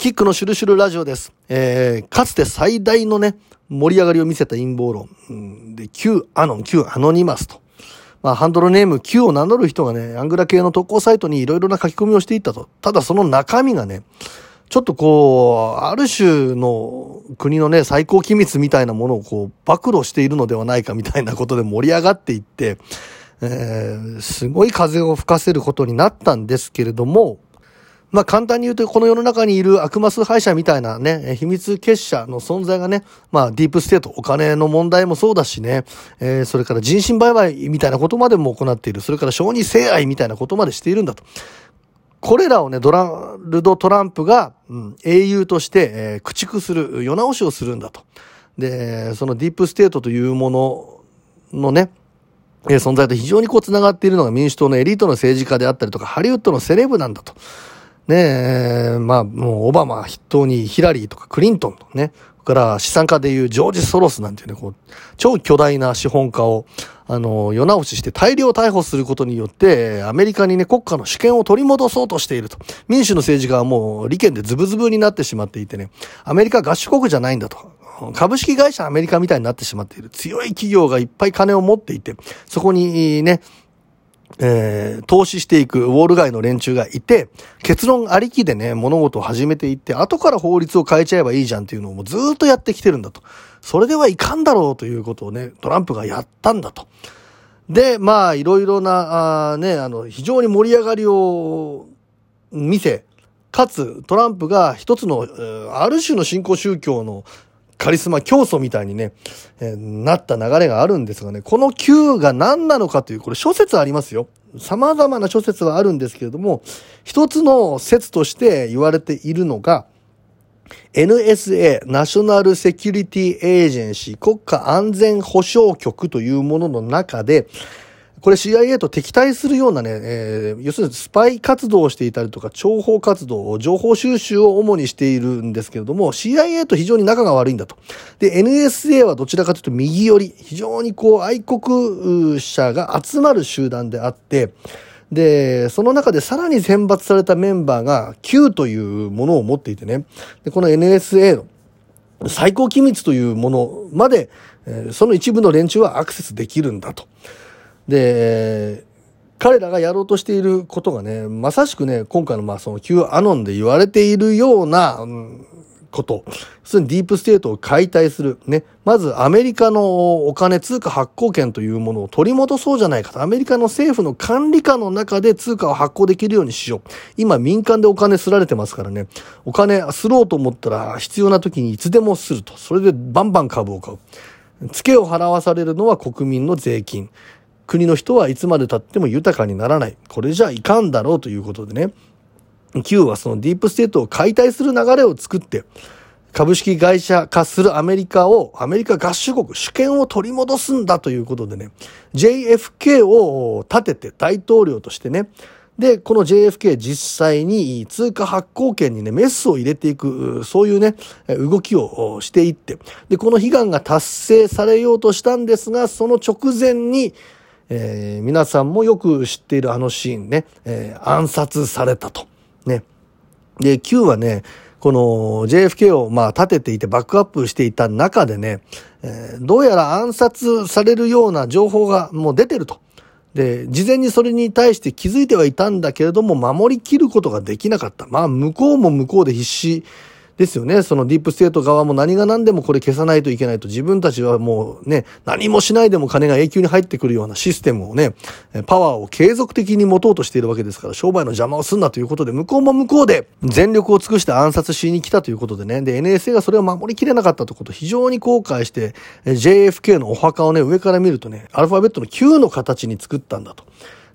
キックのシュルシュルラジオです。えー、かつて最大のね、盛り上がりを見せた陰謀論。で、Q アノン、Q アノニマスと。まあ、ハンドルネーム Q を名乗る人がね、アングラ系の投稿サイトにいろいろな書き込みをしていったと。ただその中身がね、ちょっとこう、ある種の国のね、最高機密みたいなものをこう、暴露しているのではないかみたいなことで盛り上がっていって、えー、すごい風を吹かせることになったんですけれども、まあ簡単に言うと、この世の中にいる悪魔崇拝者みたいなね、秘密結社の存在がね、まあディープステート、お金の問題もそうだしね、えー、それから人身売買みたいなことまでも行っている。それから小児性愛みたいなことまでしているんだと。これらをね、ドナルド・トランプが、うん、英雄として、えー、駆逐する、世直しをするんだと。で、そのディープステートというもののね、えー、存在と非常にこう繋がっているのが民主党のエリートの政治家であったりとか、ハリウッドのセレブなんだと。ねえ、まあ、もうオバマ筆頭にヒラリーとかクリントンとね、から資産家でいうジョージ・ソロスなんていうね、こう、超巨大な資本家を、あの、世直しして大量逮捕することによって、アメリカにね、国家の主権を取り戻そうとしていると。民主の政治家はもう利権でズブズブになってしまっていてね、アメリカ合衆国じゃないんだと。株式会社アメリカみたいになってしまっている。強い企業がいっぱい金を持っていて、そこにね、えー、投資していくウォール街の連中がいて、結論ありきでね、物事を始めていって、後から法律を変えちゃえばいいじゃんっていうのをもうずっとやってきてるんだと。それではいかんだろうということをね、トランプがやったんだと。で、まあ、いろいろな、あね、あの、非常に盛り上がりを見せ、かつ、トランプが一つの、ある種の新興宗教のカリスマ教祖みたいにね、えー、なった流れがあるんですがね、この Q が何なのかという、これ諸説ありますよ。様々な諸説はあるんですけれども、一つの説として言われているのが、NSA、ナショナルセキュリティエージェンシー、国家安全保障局というものの中で、これ CIA と敵対するようなね、えー、要するにスパイ活動をしていたりとか、諜報活動を、情報収集を主にしているんですけれども、CIA と非常に仲が悪いんだと。で、NSA はどちらかというと右寄り、非常にこう愛国者が集まる集団であって、で、その中でさらに選抜されたメンバーが Q というものを持っていてね、でこの NSA の最高機密というものまで、その一部の連中はアクセスできるんだと。で、彼らがやろうとしていることがね、まさしくね、今回のまあその Q アノンで言われているような、うんこと。すでにディープステートを解体する。ね。まずアメリカのお金通貨発行権というものを取り戻そうじゃないかと。アメリカの政府の管理下の中で通貨を発行できるようにしよう。今民間でお金すられてますからね。お金すろうと思ったら必要な時にいつでもすると。それでバンバン株を買う。付けを払わされるのは国民の税金。国の人はいつまで経っても豊かにならない。これじゃいかんだろうということでね。Q はそのディープステートを解体する流れを作って、株式会社化するアメリカを、アメリカ合衆国、主権を取り戻すんだということでね、JFK を立てて大統領としてね、で、この JFK 実際に通貨発行権にね、メスを入れていく、そういうね、動きをしていって、で、この悲願が達成されようとしたんですが、その直前に、えー、皆さんもよく知っているあのシーンね、えー、暗殺されたと。ね。で、Q はね、この JFK をまあ立てていてバックアップしていた中でね、えー、どうやら暗殺されるような情報がもう出てると。で、事前にそれに対して気づいてはいたんだけれども、守りきることができなかった。まあ、向こうも向こうで必死ですよね。そのディープステート側も何が何でもこれ消さないといけないと自分たちはもうね、何もしないでも金が永久に入ってくるようなシステムをね、パワーを継続的に持とうとしているわけですから、商売の邪魔をすんなということで、向こうも向こうで全力を尽くして暗殺しに来たということでね、で、NSA がそれを守りきれなかったということを非常に後悔して、JFK のお墓をね、上から見るとね、アルファベットの Q の形に作ったんだと。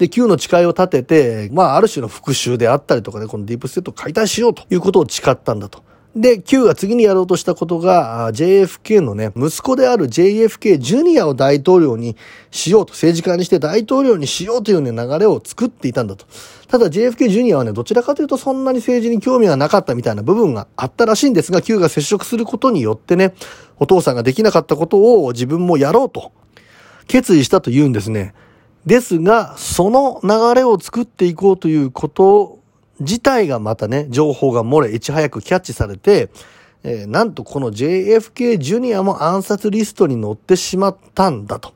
で、Q の誓いを立てて、まあ、ある種の復讐であったりとかね、このディープステートを解体しようということを誓ったんだと。で、Q が次にやろうとしたことが、JFK のね、息子である JFK ジュニアを大統領にしようと、政治家にして大統領にしようというね、流れを作っていたんだと。ただ JFK ジュニアはね、どちらかというとそんなに政治に興味がなかったみたいな部分があったらしいんですが、Q が接触することによってね、お父さんができなかったことを自分もやろうと、決意したというんですね。ですが、その流れを作っていこうということ自体がまたね、情報が漏れ、いち早くキャッチされて、えー、なんとこの JFK ジュニアも暗殺リストに載ってしまったんだと。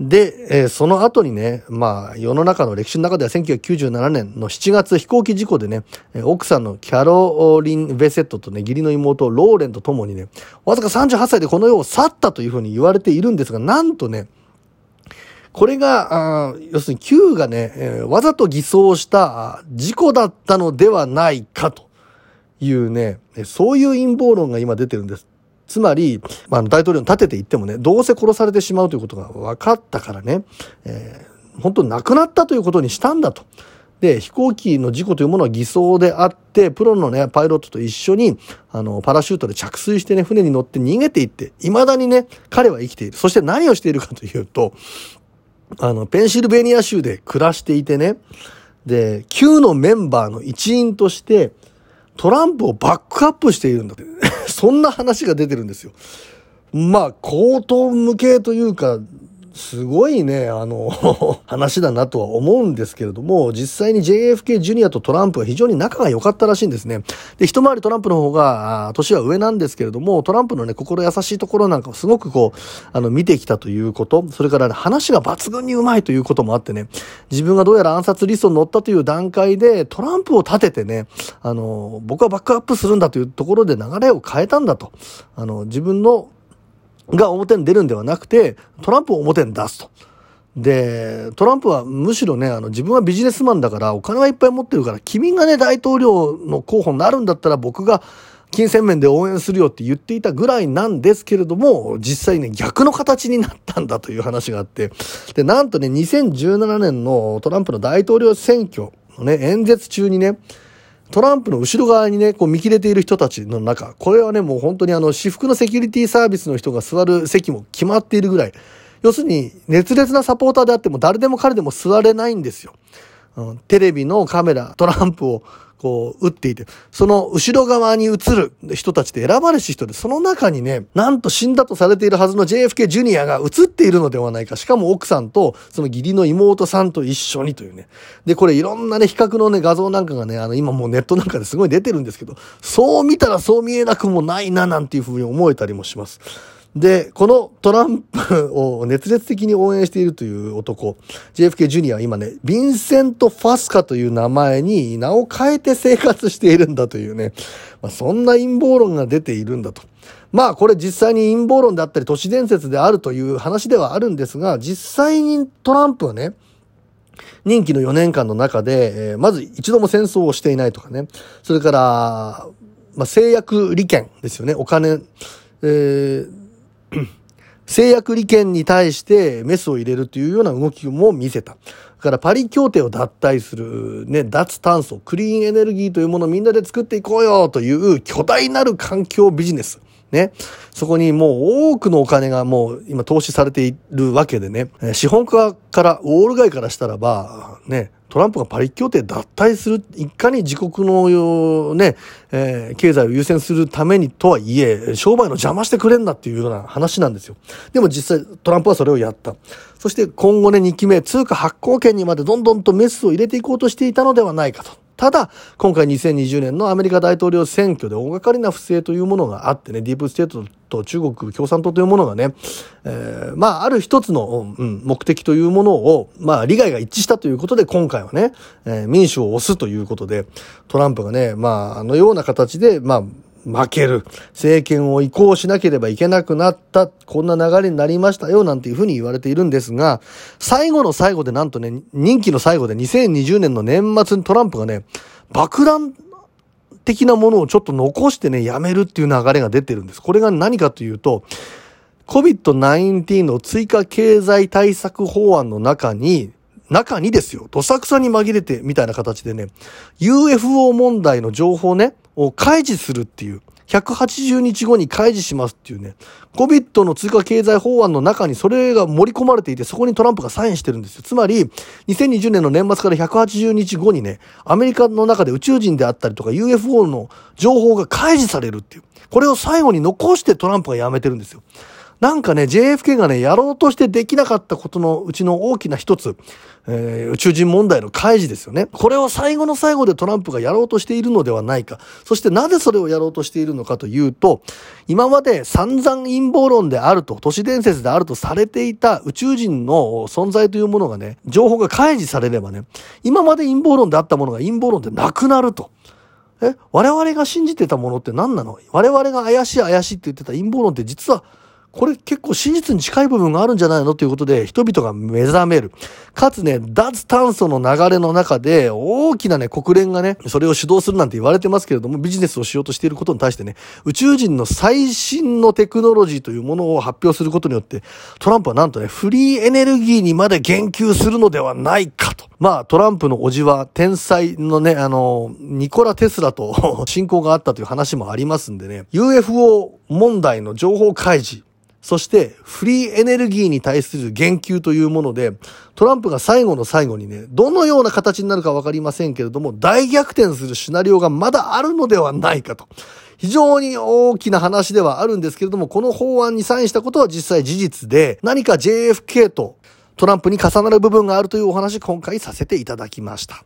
で、えー、その後にね、まあ、世の中の歴史の中では1997年の7月飛行機事故でね、奥さんのキャロリン・ベセットとね、義理の妹ローレンと共にね、わずか38歳でこの世を去ったというふうに言われているんですが、なんとね、これが、要するに Q がね、え、わざと偽装した事故だったのではないかというね、そういう陰謀論が今出てるんです。つまり、まあ、大統領に立てていってもね、どうせ殺されてしまうということが分かったからね、えー、本当亡くなったということにしたんだと。で、飛行機の事故というものは偽装であって、プロのね、パイロットと一緒に、あの、パラシュートで着水してね、船に乗って逃げていって、未だにね、彼は生きている。そして何をしているかというと、あの、ペンシルベニア州で暮らしていてね、で、Q のメンバーの一員として、トランプをバックアップしているんだって。そんな話が出てるんですよ。まあ、口頭無形というか、すごいね、あの 話だなとは思うんですけれども、実際に JFK ジュニアとトランプは非常に仲が良かったらしいんですね。で、一回りトランプの方が、年は上なんですけれども、トランプのね、心優しいところなんかをすごくこう、あの、見てきたということ、それから、ね、話が抜群にうまいということもあってね、自分がどうやら暗殺リストに乗ったという段階で、トランプを立ててね、あの、僕はバックアップするんだというところで流れを変えたんだと。あの、自分のが表に出るんではなくて、トランプを表に出すと。で、トランプはむしろね、あの、自分はビジネスマンだから、お金はいっぱい持ってるから、君がね、大統領の候補になるんだったら僕が金銭面で応援するよって言っていたぐらいなんですけれども、実際ね、逆の形になったんだという話があって、で、なんとね、2017年のトランプの大統領選挙のね、演説中にね、トランプの後ろ側にね、こう見切れている人たちの中、これはね、もう本当にあの、私服のセキュリティサービスの人が座る席も決まっているぐらい、要するに熱烈なサポーターであっても誰でも彼でも座れないんですよ。うん、テレビのカメラ、トランプをこう、打っていて、その後ろ側に映る人たちで選ばれし人で、その中にね、なんと死んだとされているはずの JFK ジュニアが映っているのではないか。しかも奥さんと、その義理の妹さんと一緒にというね。で、これいろんなね、比較のね、画像なんかがね、あの、今もうネットなんかですごい出てるんですけど、そう見たらそう見えなくもないな、なんていうふうに思えたりもします。で、このトランプを熱烈的に応援しているという男、JFK ジュニアは今ね、ヴィンセント・ファスカという名前に名を変えて生活しているんだというね、まあ、そんな陰謀論が出ているんだと。まあこれ実際に陰謀論であったり都市伝説であるという話ではあるんですが、実際にトランプはね、任期の4年間の中で、えー、まず一度も戦争をしていないとかね、それから、まあ、製薬利権ですよね、お金、えー 制約利権に対してメスを入れるというような動きも見せた。だからパリ協定を脱退する、ね、脱炭素、クリーンエネルギーというものをみんなで作っていこうよという巨大なる環境ビジネス。ね。そこにもう多くのお金がもう今投資されているわけでね、資本家から、ウォール街からしたらば、ね、トランプがパリ協定脱退する、いかに自国のね、えー、経済を優先するためにとはいえ、商売の邪魔してくれんなっていうような話なんですよ。でも実際トランプはそれをやった。そして今後ね、2期目、通貨発行権にまでどんどんとメスを入れていこうとしていたのではないかと。ただ、今回2020年のアメリカ大統領選挙で大掛かりな不正というものがあってね、ディープステートと中国共産党というものがね、えー、まあ、ある一つの、うん、目的というものを、まあ、利害が一致したということで、今回はね、えー、民主を押すということで、トランプがね、まあ、あのような形で、まあ、負ける。政権を移行しなければいけなくなった。こんな流れになりましたよ。なんていうふうに言われているんですが、最後の最後でなんとね、任期の最後で2020年の年末にトランプがね、爆弾的なものをちょっと残してね、やめるっていう流れが出てるんです。これが何かというと、COVID-19 の追加経済対策法案の中に、中にですよ、どさくさに紛れてみたいな形でね、UFO 問題の情報ね、を開示するっていう、180日後に開示しますっていうね、COVID の追加経済法案の中にそれが盛り込まれていて、そこにトランプがサインしてるんですよ。つまり、2020年の年末から180日後にね、アメリカの中で宇宙人であったりとか UFO の情報が開示されるっていう。これを最後に残してトランプが辞めてるんですよ。なんかね、JFK がね、やろうとしてできなかったことのうちの大きな一つ、えー、宇宙人問題の開示ですよね。これを最後の最後でトランプがやろうとしているのではないか。そしてなぜそれをやろうとしているのかというと、今まで散々陰謀論であると、都市伝説であるとされていた宇宙人の存在というものがね、情報が開示されればね、今まで陰謀論であったものが陰謀論でなくなると。え我々が信じてたものって何なの？我々が怪しい怪しいって言ってた陰謀論って実はこれ結構真実に近い部分があるんじゃないの？ということで人々が目覚める。かつね、脱炭素の流れの中で大きなね、国連がね、それを主導するなんて言われてますけれども、ビジネスをしようとしていることに対してね、宇宙人の最新のテクノロジーというものを発表することによって、トランプはなんとね、フリーエネルギーにまで言及するのではないかと。まあ、トランプの叔父は天才のね、あの、ニコラ・テスラと 親交があったという話もありますんでね、UFO 問題の情報開示、そしてフリーエネルギーに対する言及というもので、トランプが最後の最後にね、どのような形になるかわかりませんけれども、大逆転するシナリオがまだあるのではないかと。非常に大きな話ではあるんですけれども、この法案にサインしたことは実際事実で、何か JFK とトランプに重なる部分があるというお話、今回させていただきました。